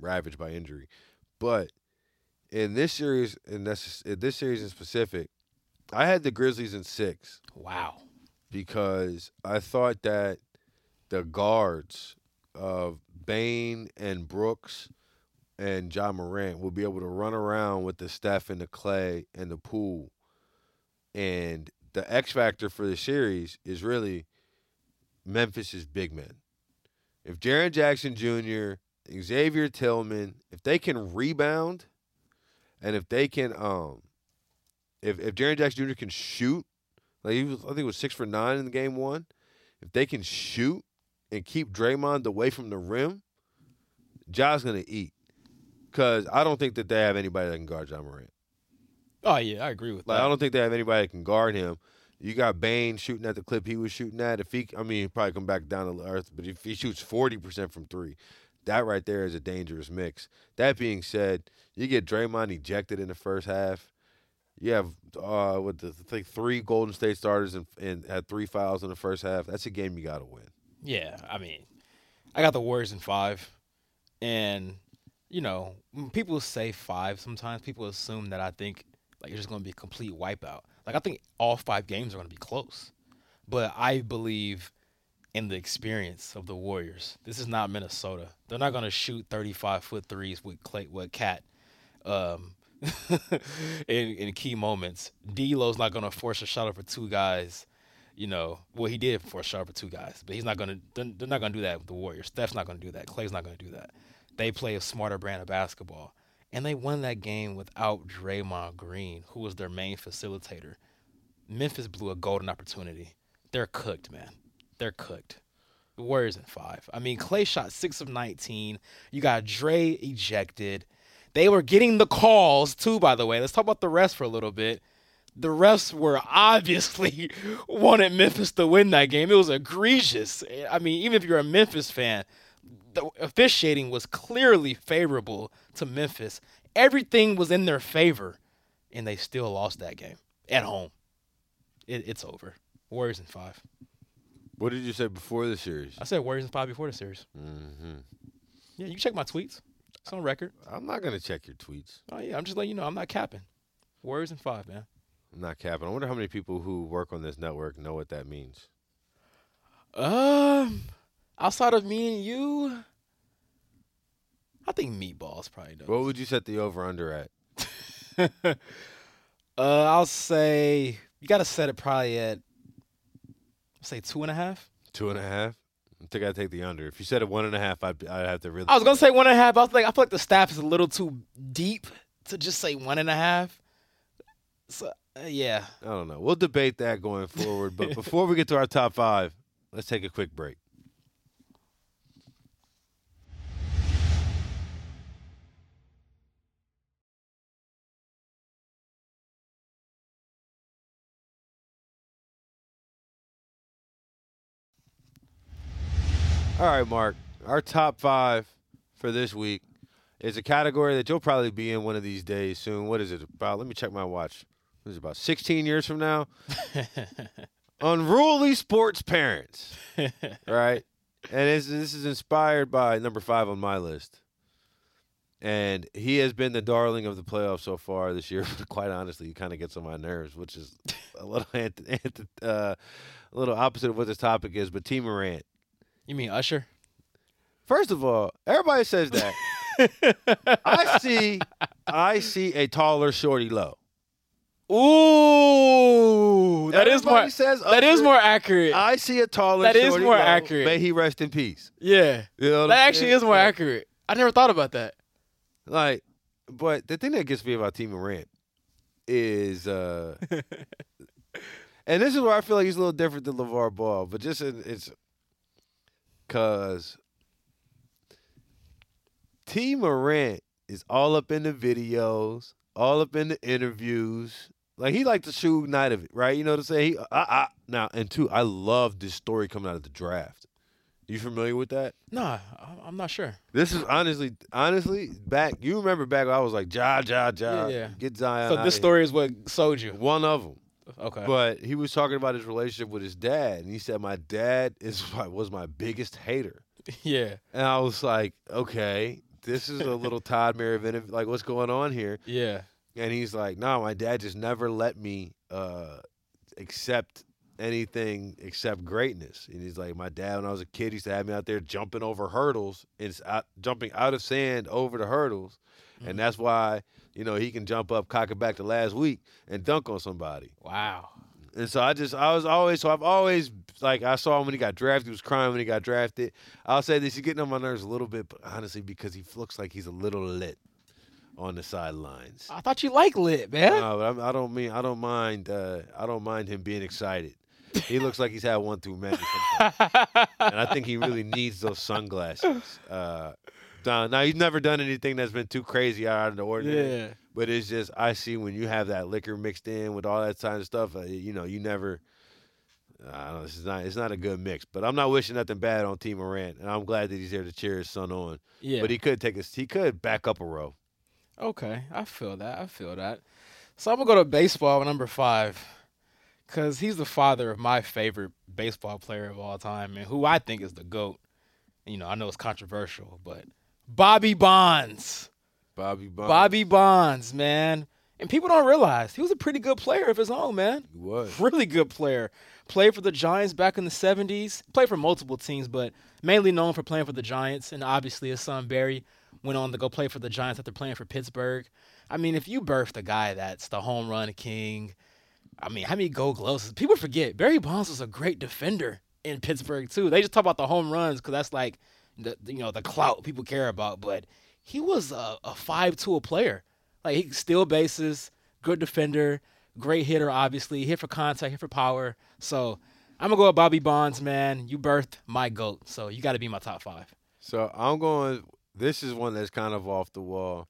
ravaged by injury, but in this series, in this in this series in specific, I had the Grizzlies in six wow. because I thought that the guards of Bane and Brooks and Ja Morant will be able to run around with the Steph and the Klay and the Poole. And the X factor for the series is really Memphis's big men. If Jaren Jackson Jr., Xavier Tillman, if they can rebound, and if they can, um, if if Jaren Jackson Jr. can shoot, like he was, I think it was six for nine in the game one. If they can shoot and keep Draymond away from the rim, Ja's gonna eat. Cause I don't think that they have anybody that can guard Ja Morant. Oh yeah, I agree with Like that. I don't think they have anybody that can guard him. You got Bane shooting at the clip he was shooting at. If he, I mean, he'll probably come back down to earth. But if he shoots forty percent from three, that right there is a dangerous mix. That being said, you get Draymond ejected in the first half. You have uh, with the I think three Golden State starters and, and had three fouls in the first half. That's a game you got to win. Yeah, I mean, I got the Warriors in five, and you know, people say five, sometimes people assume that I think like it's just going to be a complete wipeout. Like I think all five games are going to be close, but I believe in the experience of the Warriors. This is not Minnesota. They're not going to shoot thirty-five foot threes with Klay with Cat. Um, in, in key moments, D'Lo's not going to force a shot for two guys you know, well, he did force a shot for two guys, but he's not gonna. They're, they're not gonna do that with the Warriors. Steph's not gonna do that. Klay's not gonna do that. They play a smarter brand of basketball, and they won that game without Draymond Green, who was their main facilitator. Memphis blew a golden opportunity. They're cooked, man. They're cooked. The Warriors in five. I mean, Klay shot six of nineteen. You got Dre ejected. They were getting the calls too. By the way, let's talk about the rest for a little bit the refs were obviously wanted Memphis to win that game. It was egregious. I mean, even if you're a Memphis fan, the officiating was clearly favorable to Memphis. Everything was in their favor, and they still lost that game at home. It, it's over. Warriors in five. What did you say before the series? I said Warriors in five before the series. Mm-hmm. Yeah, you check my tweets. It's on record. I'm not gonna check your tweets. Oh yeah, I'm just letting you know I'm not capping. Warriors in five, man. I'm not capping. I wonder how many people who work on this network know what that means. Um, outside of me and you, I think Meatballs probably does. What would you set the over under at? uh, I'll say you got to set it probably at say two and a half. Two and a half. I think I'd take the under. If you said it one and a half, I'd I'd have to really. I was gonna say one and a half. I was like, I feel like the staff is a little too deep to just say one and a half. So uh, yeah, I don't know. We'll debate that going forward. But before we get to our top five, let's take a quick break. All right, Mark. Our top five for this week is a category that you'll probably be in one of these days soon. What is it about? Let me check my watch. This is about 16 years from now. Unruly sports parents, right? And this is inspired by number five on my list. And he has been the darling of the playoffs so far this year. Quite honestly, he kind of gets on my nerves, which is a little uh, a little opposite of what this topic is. But Tee Morant, you mean Usher? First of all, everybody says that. I see, I see a taller shorty low. Ooh, that is more. Says That is more accurate. I see a taller. That is more low. accurate. May he rest in peace. yeah, You know that actually saying? is more accurate. I never thought about that. Like, but the thing that gets me about Tee Morant is, uh and this is where I feel like he's a little different than LeVar Ball, but just in, it's because Tee Morant is all up in the videos, all up in the interviews. Like he like the shoot night of it, right? You know what I'm saying? He, I, I, now, and two, I love this story coming out of the draft. You familiar with that? Nah, I'm not sure. This is honestly, honestly, back. You remember back when I was like, Ja, Ja, Ja, Yeah, yeah. get Zion. So this here." story is what sold you. one of them. Okay. But he was talking about his relationship with his dad, and he said, "My dad is my, was my biggest hater." yeah, And I was like, "Okay, this is a little Todd Marinovich. Like, what's going on here?" yeah. And he's like, "No, my dad just never let me uh, accept anything except greatness." And he's like, "My dad, when I was a kid, used to have me out there jumping over hurdles and out, jumping out of sand over the hurdles, and that's why you know he can jump up, cock it back to last week, and dunk on somebody." Wow. And so I just, I was always, so I've always, like, I saw him when he got drafted. He was crying when he got drafted. I'll say this, he's getting on my nerves a little bit, but honestly, because he looks like he's a little lit on the sidelines. I thought you like lit, man. No, but I'm, I don't mean, I don't mind, uh, I don't mind him being excited. He looks like he's had one too many sometimes. and I think he really needs those sunglasses. Uh, now, he's never done anything that's been too crazy out of the ordinary. yeah. But it's just I see when you have that liquor mixed in with all that kind of stuff. Uh, you know, you never. I don't know. Is not. It's not a good mix. But I'm not wishing nothing bad on Tee Morant, and I'm glad that he's there to cheer his son on. Yeah. But he could take a. He could back up a row. Okay, I feel that. I feel that. So I'm gonna go to baseball number five, cause he's the father of my favorite baseball player of all time, and who I think is the goat. You know, I know it's controversial, but Bobby Bonds. Bobby Bonds. Bobby Bonds, man. And people don't realize he was a pretty good player of his own, man. He was. Really good player. Played for the Giants back in the 70s. Played for multiple teams, but mainly known for playing for the Giants. And obviously, his son Barry went on to go play for the Giants after playing for Pittsburgh. I mean, if you birthed a guy that's the home run king, I mean, how many gold gloves? People forget Barry Bonds was a great defender in Pittsburgh too. They just talk about the home runs because that's like the you know the clout people care about. But he was a, a five tool player. Like he steal bases, good defender, great hitter. Obviously, hit for contact, hit for power. So I'm gonna go with Bobby Bonds, man. You birthed my goat, so you got to be my top five. So I'm going. This is one that's kind of off the wall.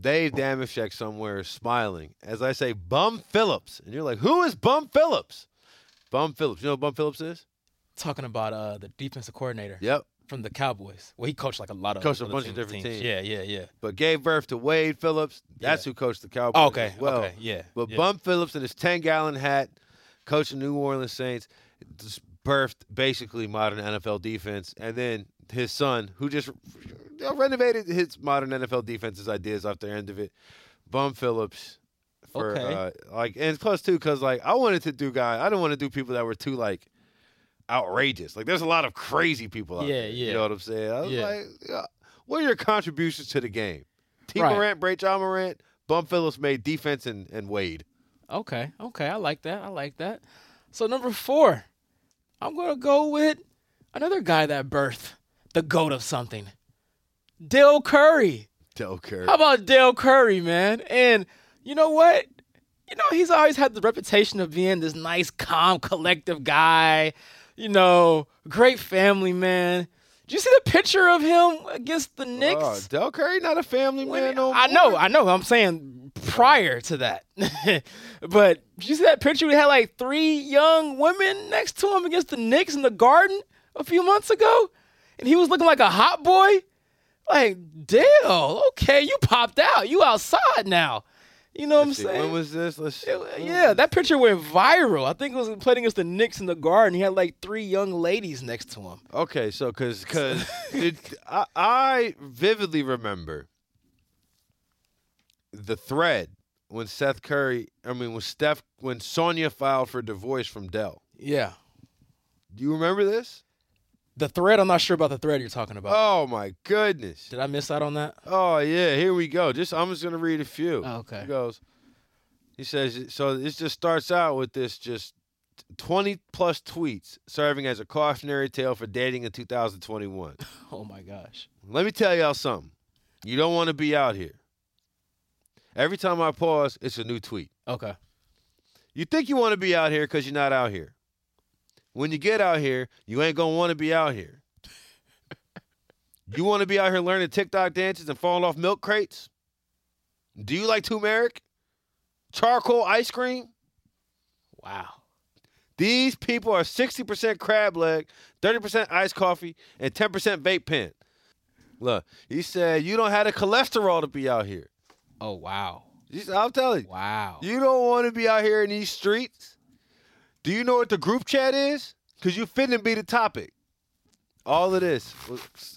Dave Dameshek somewhere smiling as I say Bum Phillips, and you're like, who is Bum Phillips? Bum Phillips. You know what Bum Phillips is? Talking about uh the defensive coordinator Yep. From the Cowboys. Well, he coached like a lot of Coached a bunch of different teams. Yeah, yeah, yeah. But gave birth to Wade Phillips. That's Yeah. who coached the Cowboys. Oh, okay, well. okay, yeah. But yeah. Bum Phillips in his 10 gallon hat coached the New Orleans Saints, just birthed basically modern NFL defense, and then his son, who just renovated his modern NFL defense's ideas off the end of it, Bum Phillips. For Okay. uh, like, and plus too, because like I wanted to do guys, I don't want to do people that were too like outrageous. Like, there's a lot of crazy people out Yeah, there. yeah. You know what I'm saying? I was Yeah. like, yeah, what are your contributions to the game? T. Right. Morant, Bray John Morant, Bum Phillips made defense and, and Wade. Okay, okay, I like that. I like that. So number four, I'm gonna go with another guy that birthed the goat of something, Dale Curry. Dale Curry. How about Dale Curry, man? And you know what? You know he's always had the reputation of being this nice, calm, collective guy. You know, great family man. Did you see the picture of him against the Knicks? Oh, Dell Curry not a family When- man no I know, I know. I'm saying prior to that. but did you see that picture? We had like three young women next to him against the Knicks in the garden a few months ago, and he was looking like a hot boy. Like, Dale, okay, you popped out. You outside now. You know what Let's I'm see, saying? When was this? Let's see. It- yeah, that picture went viral. I think it was playing against the Knicks in the garden. He had like three young ladies next to him. Okay, so because because I, I vividly remember the thread when Seth Curry, I mean when Steph, when Sonya filed for divorce from Dell. Yeah. Do you remember this? The thread, I'm not sure about the thread you're talking about. Oh my goodness! Did I miss out on that? Oh yeah, here we go. Just I'm just gonna read a few. Oh, okay. He goes. He says so. This just starts out with this just 20 plus tweets serving as a cautionary tale for dating in 2021. Oh my gosh. Let me tell y'all something. You don't want to be out here. Every time I pause, it's a new tweet. Okay. You think you want to be out here because you're not out here. When you get out here, you ain't to want to be out here. you want to be out here learning TikTok dances and falling off milk crates? Do you like turmeric? Charcoal ice cream? Wow. These people are 60% crab leg, 30% iced coffee, and 10% vape pen. Look, he said, you don't have the cholesterol to be out here. Oh wow. I'm telling you, Wow. you don't want to be out here in these streets. Do you know what the group chat is? Because you finna be the topic. All of this,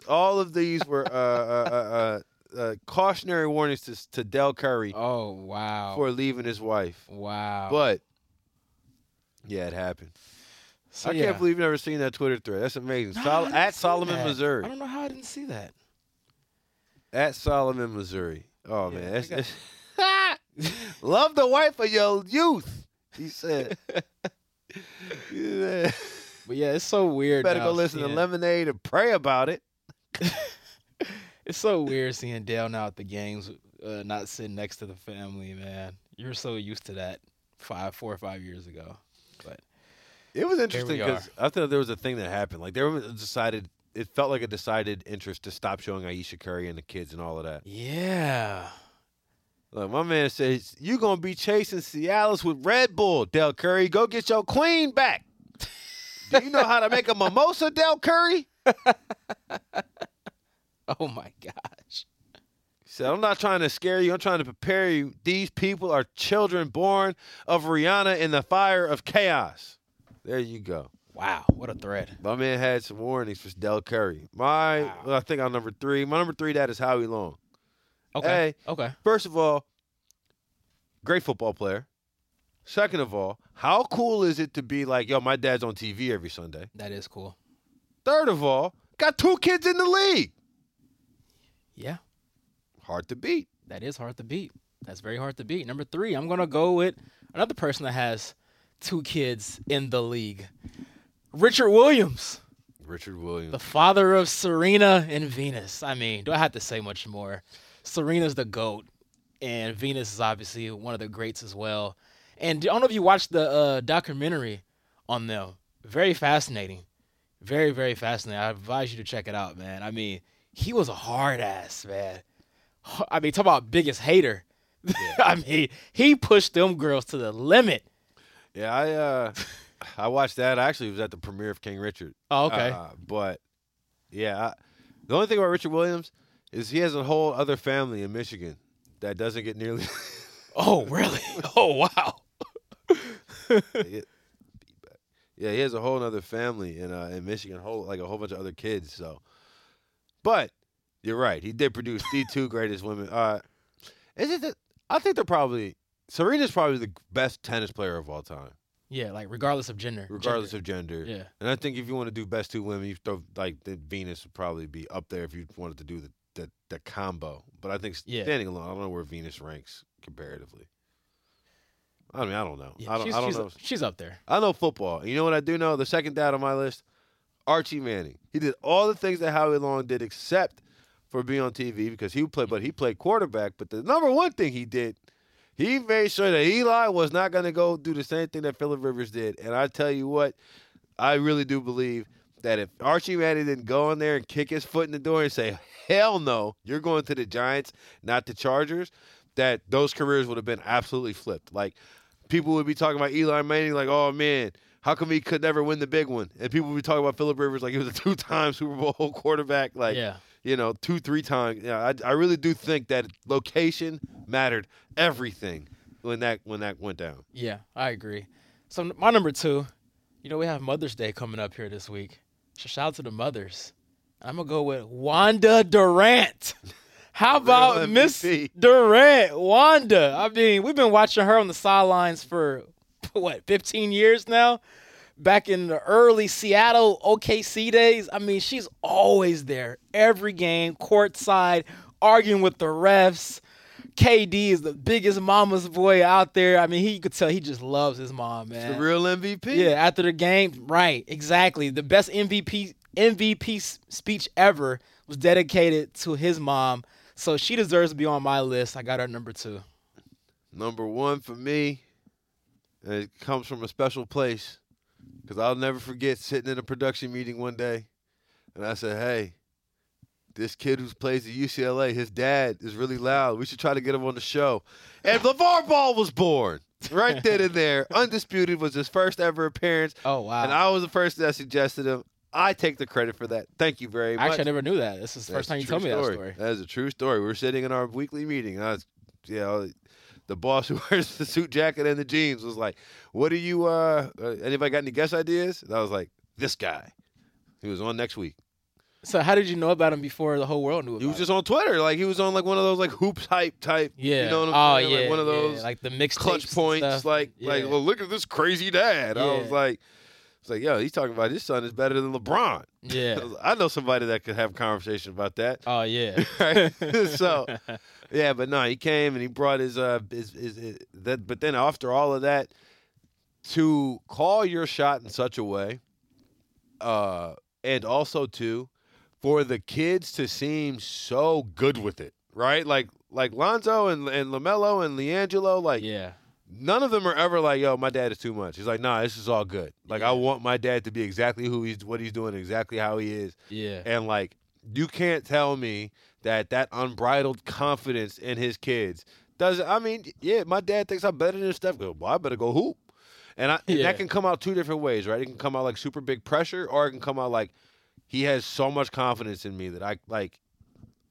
all of these were uh, uh, uh, uh, uh, cautionary warnings to, to Dell Curry Oh wow. for leaving his wife. wow. But, yeah, it happened. So, I yeah. can't believe you've never seen that Twitter thread. That's amazing. No, didn't at Solomon, that. Missouri. I don't know how I didn't see that. At Solomon, Missouri. Oh Yeah, man, that's, got- that's- love the wife of your youth. He said. Yeah. But yeah, it's so weird. Better go listen to Lemonade and pray about it. It's so weird seeing Dale now at the games, uh, not sitting next to the family. Man, you're so used to that five, four or five years ago. But It was interesting because I thought there was a thing that happened. Like there was a decided. It felt like a decided interest to stop showing Ayesha Curry and the kids and all of that. yeah, Look, my man says you gonna be chasing Cialis with Red Bull, Dell Curry. Go get your queen back. Do you know how to make a mimosa, Dell Curry? oh my gosh. Said, I'm not trying to scare you. I'm trying to prepare you. These people are children born of Rihanna in the fire of chaos. There you go. Wow, what a thread. My man had some warnings for Dell Curry. My, Wow. well, I think I'm number three. My number three, that is Howie Long. Okay, Hey. okay. First of all, great football player. Second of all, how cool is it to be like, yo, my dad's on TV every Sunday? That is cool. Third of all, got two kids in the league. Yeah, Hard to beat. that is hard to beat. That's very hard to beat. Number three, I'm gonna go with another person that has two kids in the league. Richard Williams. Richard Williams. The father of Serena and Venus. I mean, do I have to say much more? Serena's the GOAT, and Venus is obviously one of the greats as well. And I don't know if you watched the uh, documentary on them. Very fascinating. Very, very fascinating. I advise you to check it out, man. I mean, he was a hard ass, man. I mean, talk about biggest hater. I mean, he pushed them girls to the limit. Yeah, I uh I watched that. I actually was at the premiere of King Richard. Oh, okay. Uh, but yeah, I, the only thing about Richard Williams is he has a whole other family in Michigan that doesn't get nearly. oh, really? Oh, wow. Yeah, he has a whole other family in uh, in Michigan, whole like a whole bunch of other kids. So, but you're right. He did produce the two greatest women. Uh, is it? The, I think they're probably Serena's probably the best tennis player of all time, Yeah, like regardless of gender. regardless Gender. of gender. Yeah. And I think if you want to do best two women, you throw like the Venus would probably be up there if you wanted to do the the, the combo. But I think Yeah. standing alone, I don't know where Venus ranks comparatively. I mean, I don't know. Yeah, I don't. she's, I don't she's, know. she's up there. I know football. You know what I do know? The second dad on my list, Archie Manning. He did all the things that Howie Long did, except for being on TV because he played. But he played quarterback. But the number one thing he did, he made sure that Eli was not going to go do the same thing that Philip Rivers did. And I tell you what, I really do believe that if Archie Manning didn't go in there and kick his foot in the door and say, "Hell no, you're going to the Giants, not the Chargers," that those careers would have been absolutely flipped. Like people would be talking about Eli Manning, like, "Oh man, how come he could never win the big one?" And people would be talking about Philip Rivers like he was a two-time Super Bowl quarterback, like yeah. you know, two, three times. Yeah, I, I really do think that location mattered everything when that when that went down. Yeah, I agree. So my number two, you know, we have Mother's Day coming up here this week. So shout out to the mothers. I'm gonna go with Wanda Durant. How about Real Miss Durant? Wanda. I mean, we've been watching her on the sidelines for what, 15 years now. Back in the early Seattle OKC days, I mean, she's always there, every game, courtside, arguing with the refs. KD is the biggest mama's boy out there. I mean, he you could tell he just loves his mom, man. The real MVP. Yeah, after the game, right, exactly. The best MVP MVP speech ever was dedicated to his mom, so she deserves to be on my list. I got her number two. Number one for me, and it comes from a special place because I'll never forget sitting in a production meeting one day, and I said, "Hey, this kid who plays at UCLA, his dad is really loud. We should try to get him on the show." And LeVar Ball was born right then and there. Undisputed was his first ever appearance, Oh wow! and I was the first that suggested him. I take the credit for that. Thank you very much. Actually, I never knew that. This is the first time you told me that story. That is a true story. We were sitting in our weekly meeting, and I was, you know, the boss who wears the suit jacket and the jeans was like, "What do you? Uh, uh, anybody got any guest ideas?" And I was like, "This guy." He was on next week. So, how did you know about him before the whole world knew about He was just on Twitter, like he was on like one of those like hoops hype type. Yeah. you know what I'm oh saying? yeah. like one of yeah, those like the mixed clutch points. Like like, Yeah. well, look at this crazy dad. I was like, it's like, yo, he's talking about his son is better than LeBron. yeah. I know somebody that could have a conversation about that. Oh yeah. right? so, yeah, but no, he came and he brought his uh his, his, his- that. But then after all of that, to call your shot in such a way, uh, and also to for the kids to seem so good with it, right? Like like Lonzo and and LaMelo and LiAngelo, like yeah. none of them are ever like, "Yo, my dad is too much." He's like, "Nah, this is all good." Like I want my dad to be exactly who he's, what he's doing, exactly how he is. Yeah. And like, you can't tell me that that unbridled confidence in his kids doesn't. I mean, yeah, my dad thinks I'm better than Steph. Go, well, I better go hoop. And, I, and Yeah. that can come out two different ways, right? It can come out like super big pressure, or it can come out like he has so much confidence in me that I like.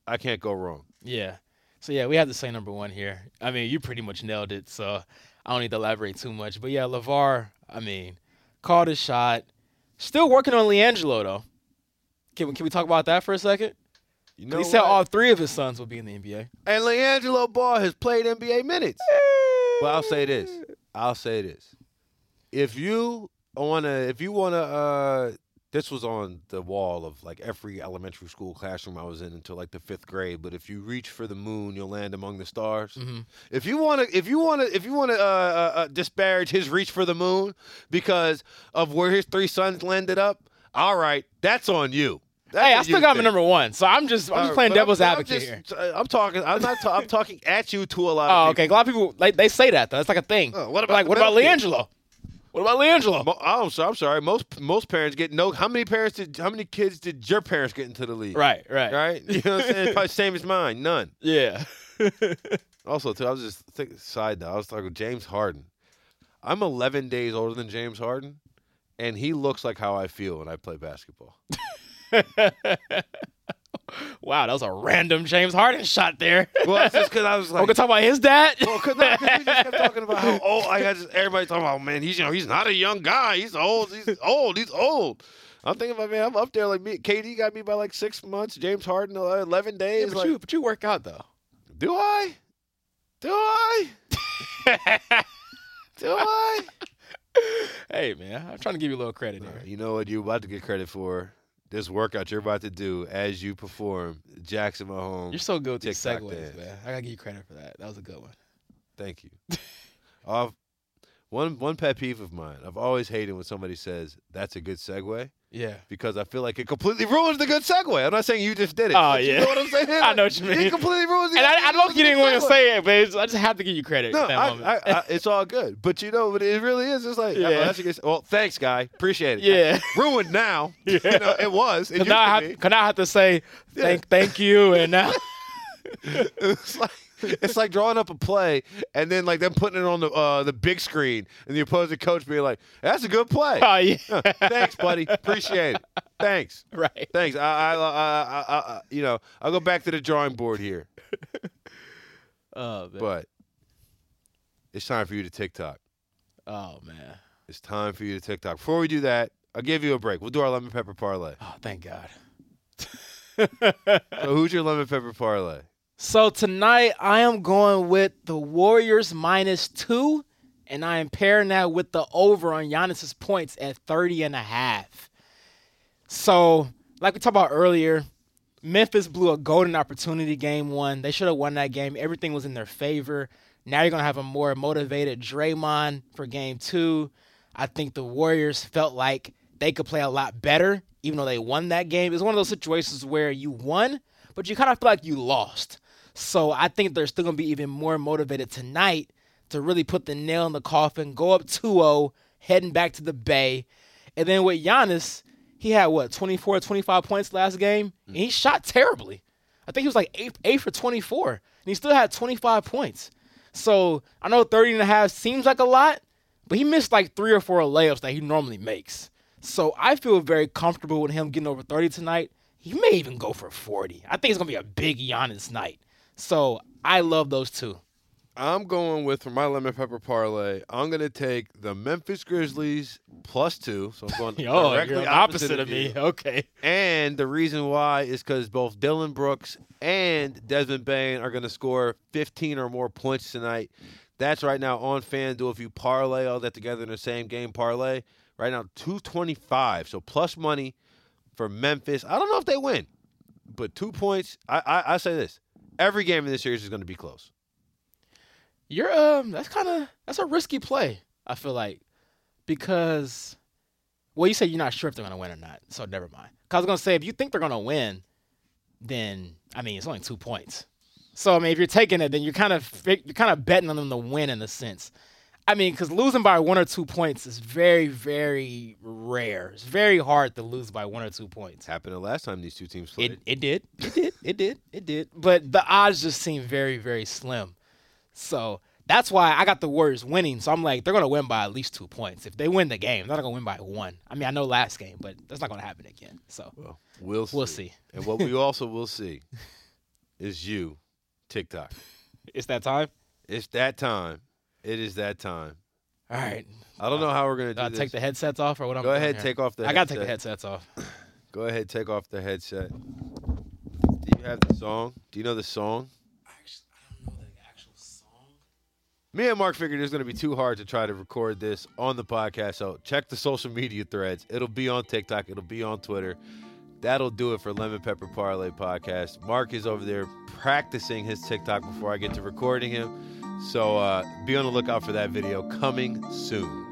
I can't go wrong. Yeah. So yeah, we have the same number one here. I mean, you pretty much nailed it, so I don't need to elaborate too much. But yeah, LeVar, I mean, called his shot. Still working on LiAngelo though. Can we, can we talk about that for a second? You know, he said all three of his sons will be in the NBA. and LiAngelo Ball has played NBA minutes. Well, I'll say this. I'll say this. If you wanna, if you wanna, uh, this was on the wall of like every elementary school classroom I was in until like the fifth grade. But if you reach for the moon, you'll land among the stars. Mhm. If you wanna, if you wanna, if you wanna uh, uh, uh, disparage his reach for the moon because of where his three sons landed up, all right, that's on you. That's Hey, I still got my number one, so I'm just I'm just playing I'm- devil's I'm advocate just- here. I'm talking. I'm not. ta- I'm talking at you to a lot. Oh, of okay. A lot of people like they say that though. It's like a thing. Oh, what about like what about? LiAngelo? What about LiAngelo? Mo- oh, I'm sorry. I'm sorry. Most most parents get no. How many parents did? How many kids did your parents get into the league? Right, right, Right. You know what I'm saying? Probably same as mine. None. Yeah. Also, too, I was just thinking. Side note. I was talking with James Harden. I'm 11 days older than James Harden, and he looks like how I feel when I play basketball. Wow, that was a random James Harden shot there. Well, that's just because I was like, We're gonna talk about his dad. Well, because we just kept talking about how old. I got just everybody talking about, man, he's you know he's not a young guy. He's old. He's old. He's old. I'm thinking about man, I'm up there like me. KD got me by like six months. James Harden uh, eleven Yeah, days. but, like, you, but you work out though. do I? Do I? do I? hey man, I'm trying to give you a little credit here. You know what you're about to get credit for? This workout you're about to do as you perform Jackson Mahomes. You're so good with these TikTok segues, dance. man. I gotta give you credit for that. That was a good one. Thank you. uh, one one pet peeve of mine. I've always hated when somebody says that's a good segue. Yeah. because I feel like it completely ruins the good segue. I'm not saying you just did it. Oh, yeah. You know what I'm saying? I know what you mean. It completely ruins the And I, I know you didn't want to say it, but it's, I just have to give you credit No, at that I, moment. I, I, it's all good. But you know, but it really is. It's like, Yeah. oh, that's a good, well, thanks, guy. Appreciate it. Yeah. Ruined now. Yeah. You know, it was. It Cause now, I have, now I have to say Yeah. thank thank you, and now It's like it's like drawing up a play and then like them putting it on the uh, the big screen and the opposing coach being like, "That's a good play." oh yeah, Huh, Thanks, buddy. Appreciate it. Thanks. right. Thanks. I, I, I, I, I, I, you know, I'll go back to the drawing board here, Oh man. but it's time for you to TikTok. oh man. It's time for you to TikTok. Before we do that, I'll give you a break. We'll do our lemon pepper parlay. Oh thank God. So, who's your lemon pepper parlay? So tonight I am going with the Warriors minus two, and I am pairing that with the over on Giannis's points at 30 and a half. So, like we talked about earlier, Memphis blew a golden opportunity game one. They should have won that game. Everything was in their favor. Now you're gonna have a more motivated Draymond for game two. I think the Warriors felt like they could play a lot better, even though they won that game. It's one of those situations where you won, but you kind of feel like you lost. So I think they're still gonna be even more motivated tonight to really put the nail in the coffin, go up 2-0, heading back to the Bay. And then with Giannis, he had what, 24, 25 points last game? And he shot terribly. I think he was like 8, 8 for 24. And he still had 25 points. So I know 30 and a half seems like a lot, but he missed like three or four layups that he normally makes. So I feel very comfortable with him getting over 30 tonight. He may even go for 40. I think it's going to be a big Giannis night. So I love those two. I'm going with for my lemon pepper parlay. I'm going to take the Memphis Grizzlies plus two. So I'm going Oh, directly you're opposite of me. you. Okay. And the reason why is because both Dillon Brooks and Desmond Bane are going to score 15 or more points tonight. That's right now on FanDuel. If you parlay all that together in the same game parlay, right now 225. So plus money for Memphis. I don't know if they win, but two points. I I, I say this: every game in this series is going to be close. You're um that's kind of that's a risky play. I feel like because well you say you're not sure if they're gonna win or not, so never mind. Cause I was gonna say if you think they're gonna win, then I mean it's only two points. So I mean if you're taking it, then you're kind of you're kind of betting on them to win in a sense. I mean because losing by one or two points is very very rare. It's very hard to lose by one or two points. Happened the last time these two teams played. It it did. It did. It did. It did. But the odds just seem very, very slim. So that's why I got the Warriors winning. So I'm like, they're gonna win by at least two points. If they win the game, they're not gonna win by one. I mean, I know last game, but that's not gonna happen again. So well, we'll see. we'll see. And what we also will see is you, TikTok. It's that time. It's that time. It is that time. All right. I don't know how we're gonna do Uh, this. take the headsets off or what? I'm Go doing ahead, here? take off the. I gotta take the headsets off. Go ahead, take off the headset. Do you have the song? Do you know the song? Actually, I don't know the actual song. Me and Mark figured it's going to be too hard to try to record this on the podcast. So check the social media threads. It'll be on TikTok. It'll be on Twitter. That'll do it for Lemon Pepper Parlay podcast. Mark is over there practicing his TikTok before I get to recording him. So uh, be on the lookout for that video coming soon.